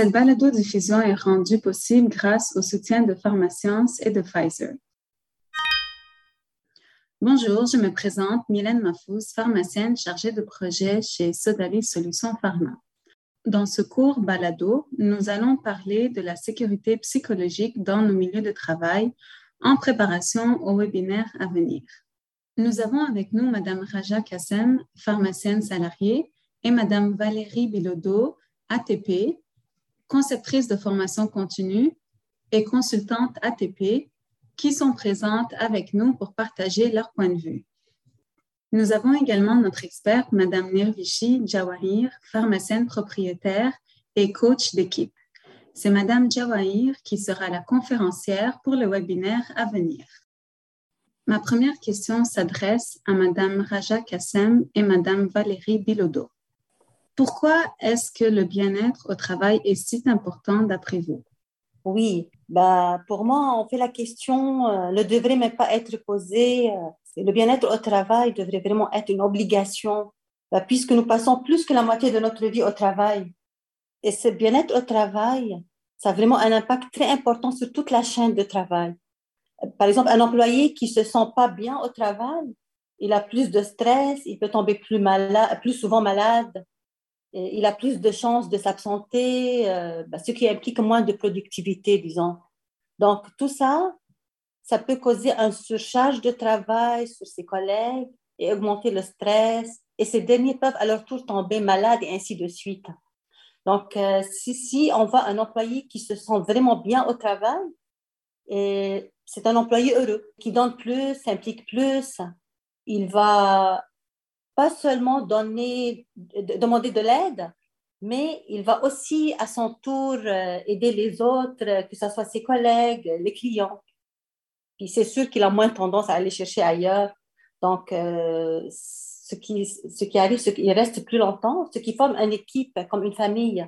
Cette balado-diffusion est rendue possible grâce au soutien de Pharmascience et de Pfizer. Bonjour, je me présente Mylène Mafouz, pharmacienne chargée de projet chez Sodali Solutions Pharma. Dans ce cours balado, nous allons parler de la sécurité psychologique dans nos milieux de travail en préparation au webinaire à venir. Nous avons avec nous Madame Raja Kassem, pharmacienne salariée, et Madame Valérie Bilodeau, ATP, conceptrice de formation continue et consultante ATP, qui sont présentes avec nous pour partager leur point de vue. Nous avons également notre experte, Madame Nirvishi Jawahir, pharmacienne propriétaire et coach d'équipe. C'est Madame Jawahir qui sera la conférencière pour le webinaire à venir. Ma première question s'adresse à Madame Raja Kassem et Madame Valérie Bilodeau. Pourquoi est-ce que le bien-être au travail est si important d'après vous? Oui, bah, pour moi, on fait la question, euh, ne devrait même pas être posée. Euh, le bien-être au travail devrait vraiment être une obligation, bah, puisque nous passons plus que la moitié de notre vie au travail. Et ce bien-être au travail, ça a vraiment un impact très important sur toute la chaîne de travail. Par exemple, un employé qui se sent pas bien au travail, il a plus de stress, il peut tomber plus, malade, plus souvent malade, il a plus de chances de s'absenter, euh, bah, ce qui implique moins de productivité, disons. Donc, tout ça, ça peut causer un surcharge de travail sur ses collègues et augmenter le stress. Et ces derniers peuvent à leur tour tomber malades et ainsi de suite. Donc, euh, si, si on voit un employé qui se sent vraiment bien au travail, et c'est un employé heureux, qui donne plus, s'implique plus, il va pas seulement donner, demander de l'aide, mais il va aussi à son tour euh, aider les autres, que ce soit ses collègues, les clients. Puis c'est sûr qu'il a moins tendance à aller chercher ailleurs. Donc, euh, ce, qui, ce qui arrive, ce qui reste plus longtemps, ce qui forme une équipe comme une famille.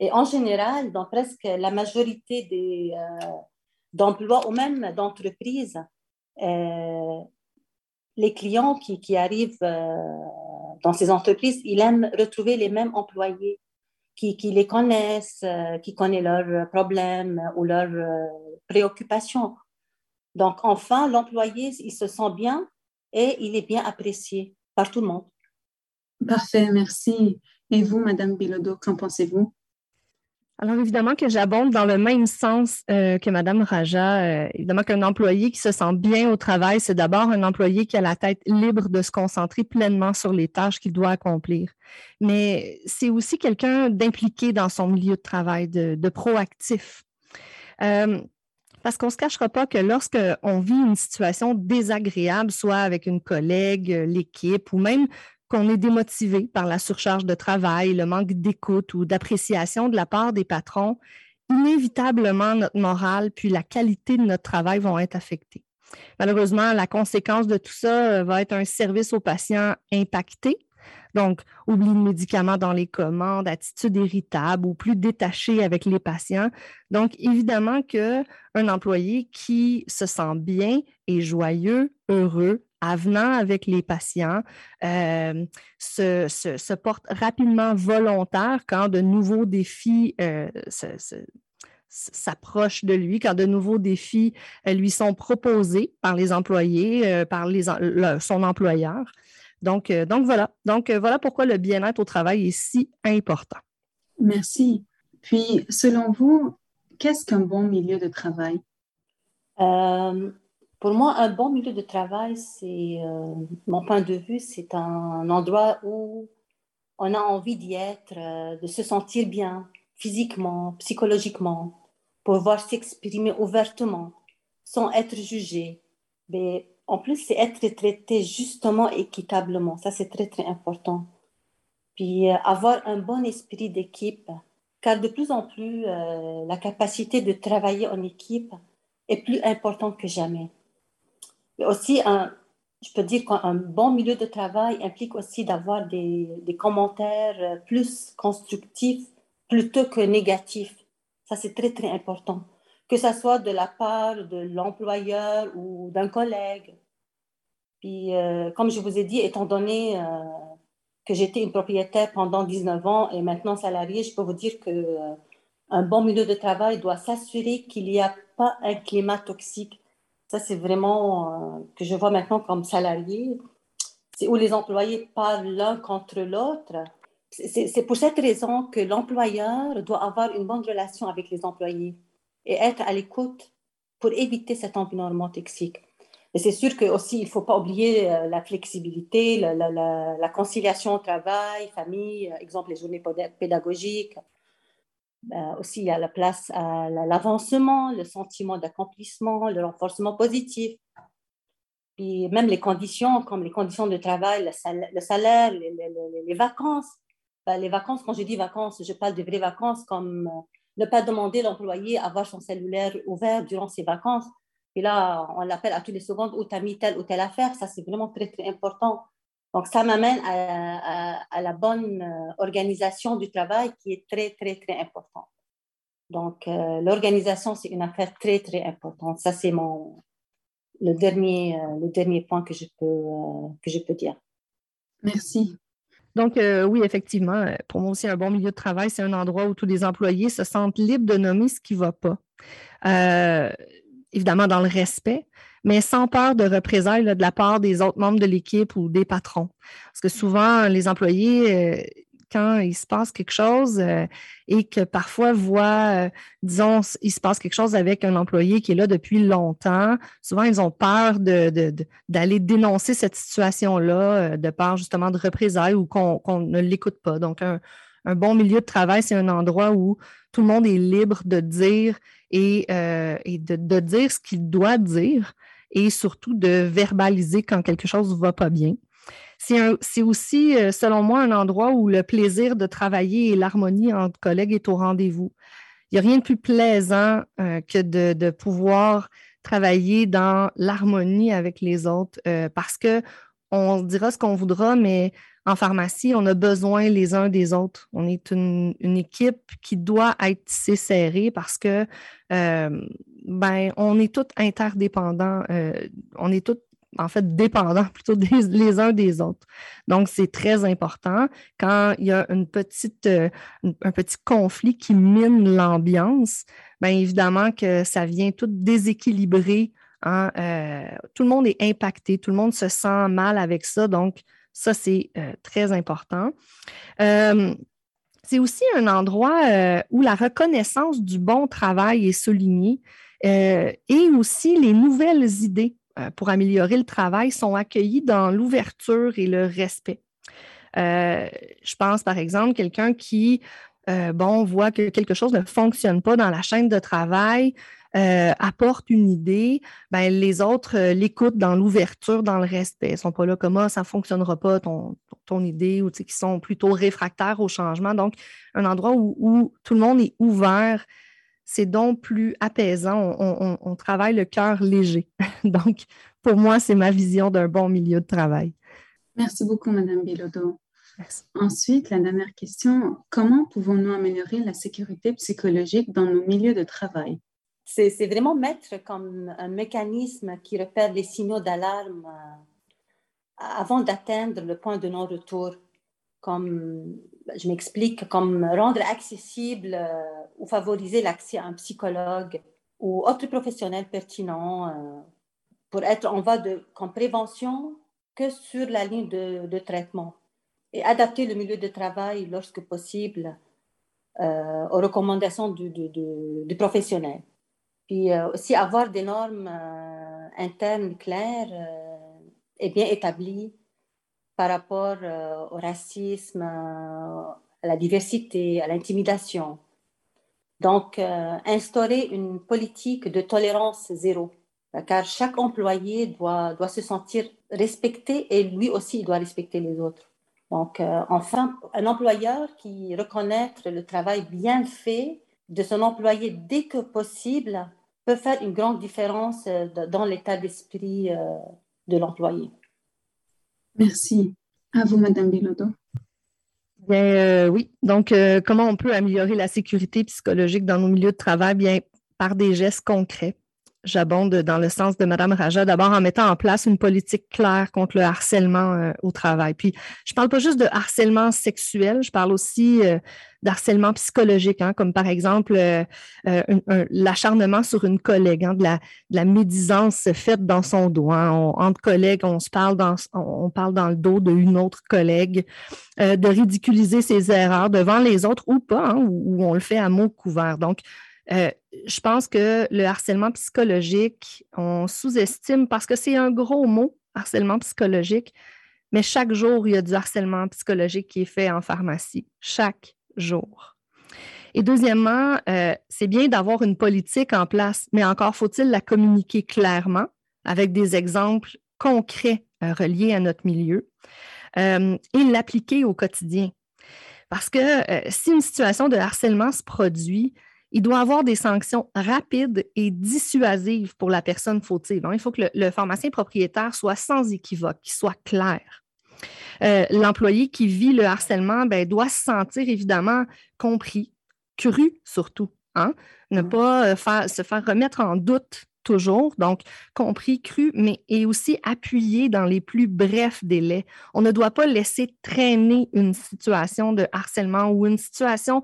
Et en général, dans presque la majorité des euh, d'emplois ou même d'entreprises, les clients qui, arrivent euh, dans ces entreprises, ils aiment retrouver les mêmes employés qui, qui les connaissent, euh, qui connaissent leurs problèmes ou leurs euh, préoccupations. Donc, enfin, l'employé, il se sent bien et il est bien apprécié par tout le monde. Parfait, merci. Et vous, Madame Bilodeau, qu'en pensez-vous? Alors, évidemment que j'abonde dans le même sens euh, que Mme Raja. Euh, évidemment qu'un employé qui se sent bien au travail, c'est d'abord un employé qui a la tête libre de se concentrer pleinement sur les tâches qu'il doit accomplir. Mais c'est aussi quelqu'un d'impliqué dans son milieu de travail, de, proactif. Euh, parce qu'on ne se cachera pas que lorsqu'on vit une situation désagréable, soit avec une collègue, l'équipe ou même qu'on est démotivé par la surcharge de travail, le manque d'écoute ou d'appréciation de la part des patrons, inévitablement notre morale puis la qualité de notre travail vont être affectés. Malheureusement, la conséquence de tout ça euh, va être un service aux patients impacté. Donc, oubli de médicaments dans les commandes, attitude irritable ou plus détaché avec les patients. Donc, évidemment qu'un employé qui se sent bien et joyeux, heureux, avenant avec les patients, euh, se, porte rapidement volontaire quand de nouveaux défis euh, s'approchent de lui, quand de nouveaux défis euh, lui sont proposés par les employés, par les, son employeur. Donc, donc voilà. Donc voilà pourquoi le bien-être au travail est si important. Merci. Puis, selon vous, qu'est-ce qu'un bon milieu de travail? Pour moi, un bon milieu de travail, c'est, euh, mon point de vue, c'est un endroit où on a envie d'y être, euh, de se sentir bien physiquement, psychologiquement, pouvoir s'exprimer ouvertement, sans être jugé. Mais en plus, c'est être traité justement, équitablement. Ça, c'est très, très important. Puis euh, avoir un bon esprit d'équipe, car de plus en plus, la capacité de travailler en équipe est plus importante que jamais. Aussi, un, je peux dire qu'un bon milieu de travail implique aussi d'avoir des, commentaires plus constructifs plutôt que négatifs. Ça, c'est très, très important. Que ce soit de la part de l'employeur ou d'un collègue. Puis, euh, comme je vous ai dit, étant donné euh, que j'étais une propriétaire pendant 19 ans et maintenant salariée, je peux vous dire que euh, un bon milieu de travail doit s'assurer qu'il n'y a pas un climat toxique. Ça, c'est vraiment euh, que je vois maintenant comme salarié. C'est où les employés parlent l'un contre l'autre. C'est pour cette raison que l'employeur doit avoir une bonne relation avec les employés et être à l'écoute pour éviter cet environnement toxique. Et c'est sûr que aussi, il ne faut pas oublier euh, la flexibilité, la, conciliation travail, famille, euh, exemple les journées pédagogiques. Ben, aussi, a la place à l'avancement, le sentiment d'accomplissement, le renforcement positif. Puis même les conditions, comme les conditions de travail, le salaire, les vacances. Ben, les vacances, quand je dis vacances, je parle de vraies vacances comme euh, ne pas demander l'employé à avoir son cellulaire ouvert durant ses vacances. Et là, on l'appelle à toutes les secondes où tu as mis telle ou telle affaire. Ça, c'est vraiment très, très important. Donc, ça m'amène à, la bonne euh, organisation du travail qui est très, très, très importante. Donc, euh, l'organisation, c'est une affaire très, très importante. Ça, c'est mon, le, dernier, euh, le dernier point que je peux, que je peux dire. Merci. Donc, oui, effectivement, pour moi aussi, un bon milieu de travail, c'est un endroit où tous les employés se sentent libres de nommer ce qui ne va pas évidemment dans le respect, mais sans peur de représailles de la part des autres membres de l'équipe ou des patrons. Parce que souvent, les employés, euh, quand il se passe quelque chose euh, et que parfois voient, euh, disons, il se passe quelque chose avec un employé qui est là depuis longtemps, souvent ils ont peur d'aller dénoncer cette situation-là, de peur justement de représailles ou qu'on ne l'écoute pas. Donc, un, un bon milieu de travail, c'est un endroit où tout le monde est libre de dire et, euh, de, dire ce qu'il doit dire et surtout de verbaliser quand quelque chose ne va pas bien. C'est aussi, euh, selon moi, un endroit où le plaisir de travailler et l'harmonie entre collègues est au rendez-vous. Il n'y a rien de plus plaisant euh, que de, pouvoir travailler dans l'harmonie avec les autres parce que on dira ce qu'on voudra, mais en pharmacie, on a besoin les uns des autres. On est une, équipe qui doit être tissée serrée parce que euh, ben, on est tous interdépendants. Euh, on est tous en fait dépendants plutôt les uns des autres. Donc, c'est très important quand il y a une petite, euh, un petit conflit qui mine l'ambiance, bien évidemment que ça vient tout déséquilibrer. Hein, tout le monde est impacté, tout le monde se sent mal avec ça. Donc, ça, c'est euh, très important. Euh, c'est aussi un endroit euh, où la reconnaissance du bon travail est soulignée et aussi les nouvelles idées pour améliorer le travail sont accueillies dans l'ouverture et le respect. je pense par exemple quelqu'un qui bon, voit que quelque chose ne fonctionne pas dans la chaîne de travail, euh, apporte une idée, ben, les autres euh, l'écoutent dans l'ouverture, dans le respect. Ils ne sont pas là comme ah, ça ne fonctionnera pas ton, ton idée ou qui sont plutôt réfractaires au changement. Donc, un endroit où, tout le monde est ouvert, c'est donc plus apaisant. On, travaille le cœur léger. donc, pour moi, c'est ma vision d'un bon milieu de travail. Merci beaucoup, Madame Bilodeau. Ensuite, la dernière question, comment pouvons-nous améliorer la sécurité psychologique dans nos milieux de travail? C'est vraiment mettre comme un mécanisme qui repère les signaux d'alarme euh, avant d'atteindre le point de non-retour. Comme, je m'explique, comme rendre accessible euh, ou favoriser l'accès à un psychologue ou autre professionnel pertinent euh, pour être en voie de prévention que sur la ligne de, traitement et adapter le milieu de travail lorsque possible aux recommandations du professionnel. Puis euh, aussi avoir des normes euh, internes claires euh, et bien établies par rapport au racisme, à la diversité, à l'intimidation. Donc, instaurer une politique de tolérance zéro, car chaque employé doit, doit se sentir respecté et lui aussi, il doit respecter les autres. Donc, enfin, un employeur qui reconnaît le travail bien fait de son employé dès que possible peut faire une grande différence euh, dans l'état d'esprit euh, de l'employé. Merci. À vous, Madame Bilodeau. Bien, euh, oui. Donc, comment on peut améliorer la sécurité psychologique dans nos milieux de travail? Bien, par des gestes concrets. J'abonde dans le sens de Mme Raja, d'abord en mettant en place une politique claire contre le harcèlement au travail. Puis, je ne parle pas juste de harcèlement sexuel, je parle aussi d'harcèlement psychologique, hein, comme par exemple euh, l'acharnement sur une collègue, hein, de, la, médisance faite dans son dos. Hein. entre collègues, on se parle dans, on parle dans le dos d'une autre collègue, de ridiculiser ses erreurs devant les autres ou pas, hein, ou, on le fait à mots couverts. Donc, je pense que le harcèlement psychologique, on sous-estime parce que c'est un gros mot, harcèlement psychologique, mais chaque jour, il y a du harcèlement psychologique qui est fait en pharmacie. Chaque jour. Et deuxièmement, euh, c'est bien d'avoir une politique en place, mais encore faut-il la communiquer clairement avec des exemples concrets euh, reliés à notre milieu euh, et l'appliquer au quotidien. Parce que si une situation de harcèlement se produit, il doit avoir des sanctions rapides et dissuasives pour la personne fautive. Hein. Il faut que le, pharmacien propriétaire soit sans équivoque, qu'il soit clair. Euh, l'employé qui vit le harcèlement ben, doit se sentir évidemment compris, cru surtout. Hein? Ne pas euh, se faire remettre en doute toujours, donc compris, cru, mais et aussi appuyé dans les plus brefs délais. On ne doit pas laisser traîner une situation de harcèlement ou une situation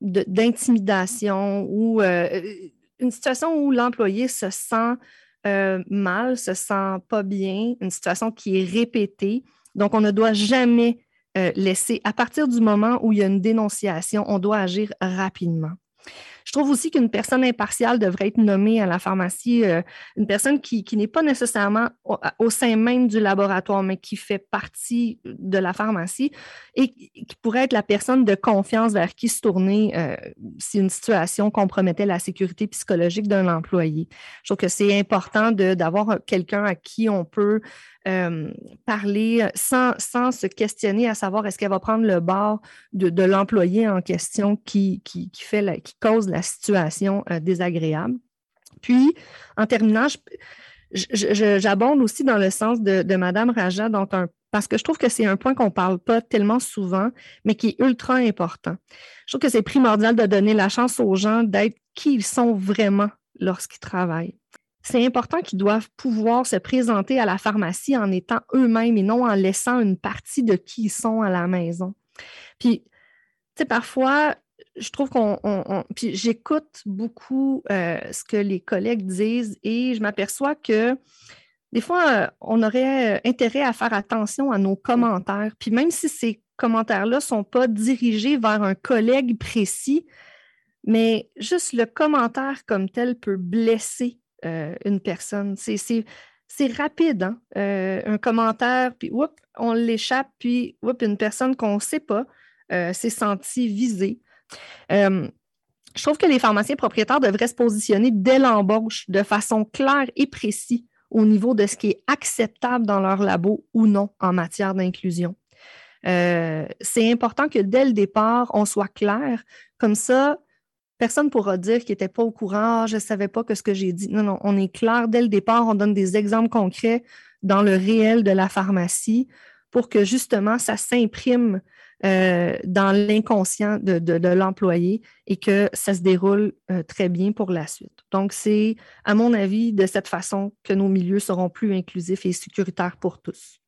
d'intimidation ou euh, une situation où l'employé se sent euh, mal, se sent pas bien, une situation qui est répétée. Donc, on ne doit jamais euh, laisser, à partir du moment où il y a une dénonciation, on doit agir rapidement. Je trouve aussi qu'une personne impartiale devrait être nommée à la pharmacie, euh, une personne qui, n'est pas nécessairement au, sein même du laboratoire, mais qui fait partie de la pharmacie et qui pourrait être la personne de confiance vers qui se tourner euh, si une situation compromettait la sécurité psychologique d'un employé. Je trouve que c'est important d'avoir quelqu'un à qui on peut euh, parler sans, sans, se questionner à savoir est-ce qu'elle va prendre le bord de, l'employé en question qui, qui, fait qui cause la situation euh, désagréable. Puis, en terminant, j'abonde aussi dans le sens de, Mme Raja, parce que je trouve que c'est un point qu'on ne parle pas tellement souvent, mais qui est ultra important. Je trouve que c'est primordial de donner la chance aux gens d'être qui ils sont vraiment lorsqu'ils travaillent c'est important qu'ils doivent pouvoir se présenter à la pharmacie en étant eux-mêmes et non en laissant une partie de qui ils sont à la maison. Puis, tu sais, parfois, je trouve qu'on. puis j'écoute beaucoup euh, ce que les collègues disent et je m'aperçois que des fois, euh, on aurait euh, intérêt à faire attention à nos commentaires. Puis même si ces commentaires-là ne sont pas dirigés vers un collègue précis, mais juste le commentaire comme tel peut blesser euh, une personne. C'est rapide, hein? euh, un commentaire, puis on l'échappe, puis une personne qu'on ne sait pas euh, s'est sentie visée. Je trouve que les pharmaciens propriétaires devraient se positionner dès l'embauche de façon claire et précise au niveau de ce qui est acceptable dans leur labo ou non en matière d'inclusion. c'est important que dès le départ, on soit clair. Comme ça, personne ne pourra dire qu'il n'était pas au courant, ah, je ne savais pas que ce que j'ai dit. Non, non, on est clair dès le départ, on donne des exemples concrets dans le réel de la pharmacie pour que justement ça s'imprime euh, dans l'inconscient de, l'employé et que ça se déroule euh, très bien pour la suite. Donc, c'est, à mon avis, de cette façon que nos milieux seront plus inclusifs et sécuritaires pour tous.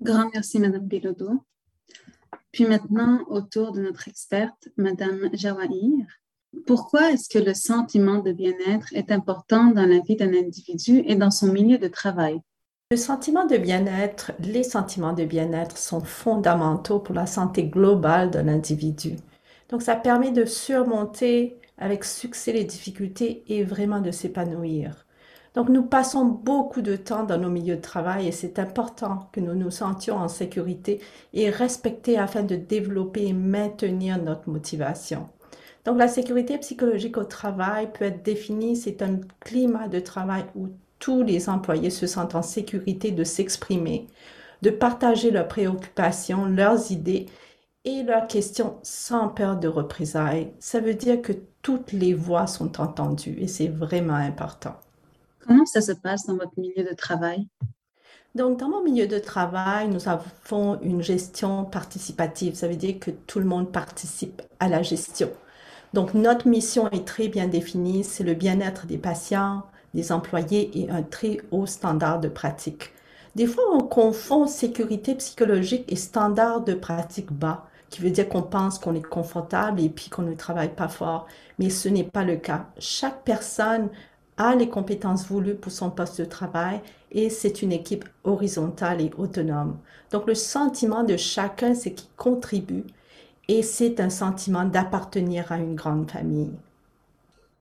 Grand merci, Madame Bilodeau. Puis maintenant, autour de notre experte, Madame Jawahir. Pourquoi est-ce que le sentiment de bien-être est important dans la vie d'un individu et dans son milieu de travail? Le sentiment de bien-être, les sentiments de bien-être sont fondamentaux pour la santé globale d'un individu. Donc ça permet de surmonter avec succès les difficultés et vraiment de s'épanouir. Donc nous passons beaucoup de temps dans nos milieux de travail et c'est important que nous nous sentions en sécurité et respectés afin de développer et maintenir notre motivation. Donc la sécurité psychologique au travail peut être définie, c'est un climat de travail où tous les employés se sentent en sécurité de s'exprimer, de partager leurs préoccupations, leurs idées et leurs questions sans peur de représailles. Ça veut dire que toutes les voix sont entendues et c'est vraiment important. Comment ça se passe dans votre milieu de travail? Donc, dans mon milieu de travail, nous avons une gestion participative. Ça veut dire que tout le monde participe à la gestion. Donc, notre mission est très bien définie, c'est le bien-être des patients, des employés et un très haut standard de pratique. Des fois, on confond sécurité psychologique et standard de pratique bas, qui veut dire qu'on pense qu'on est confortable et puis qu'on ne travaille pas fort. Mais ce n'est pas le cas. Chaque personne a les compétences voulues pour son poste de travail et c'est une équipe horizontale et autonome. Donc le sentiment de chacun, c'est qu'il contribue et c'est un sentiment d'appartenir à une grande famille.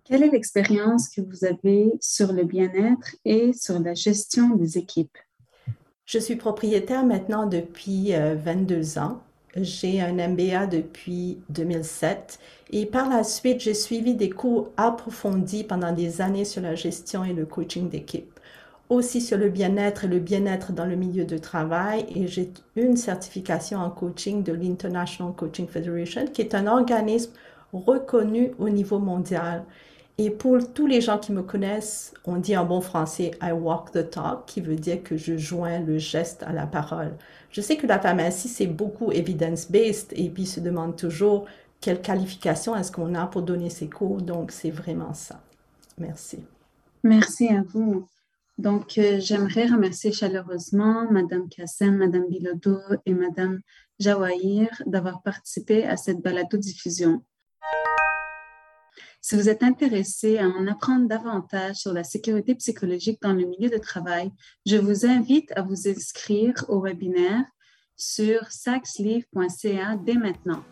Quelle est l'expérience que vous avez sur le bien-être et sur la gestion des équipes? Je suis propriétaire maintenant depuis 22 euh, ans. J'ai un MBA depuis 2007 et par la suite, j'ai suivi des cours approfondis pendant des années sur la gestion et le coaching d'équipe, aussi sur le bien-être et le bien-être dans le milieu de travail et j'ai une certification en coaching de l'International Coaching Federation qui est un organisme reconnu au niveau mondial. Et pour tous les gens qui me connaissent, on dit en bon français I walk the talk, qui veut dire que je joins le geste à la parole. Je sais que la pharmacie, c'est beaucoup evidence-based et puis se demande toujours quelle qualification est-ce qu'on a pour donner ces cours. Donc, c'est vraiment ça. Merci. Merci à vous. Donc, euh, j'aimerais remercier chaleureusement Madame Kassem, Madame Bilodeau et Madame Jawahir d'avoir participé à cette balado-diffusion. Si vous êtes intéressé à en apprendre davantage sur la sécurité psychologique dans le milieu de travail, je vous invite à vous inscrire au webinaire sur saxleaf.ca dès maintenant.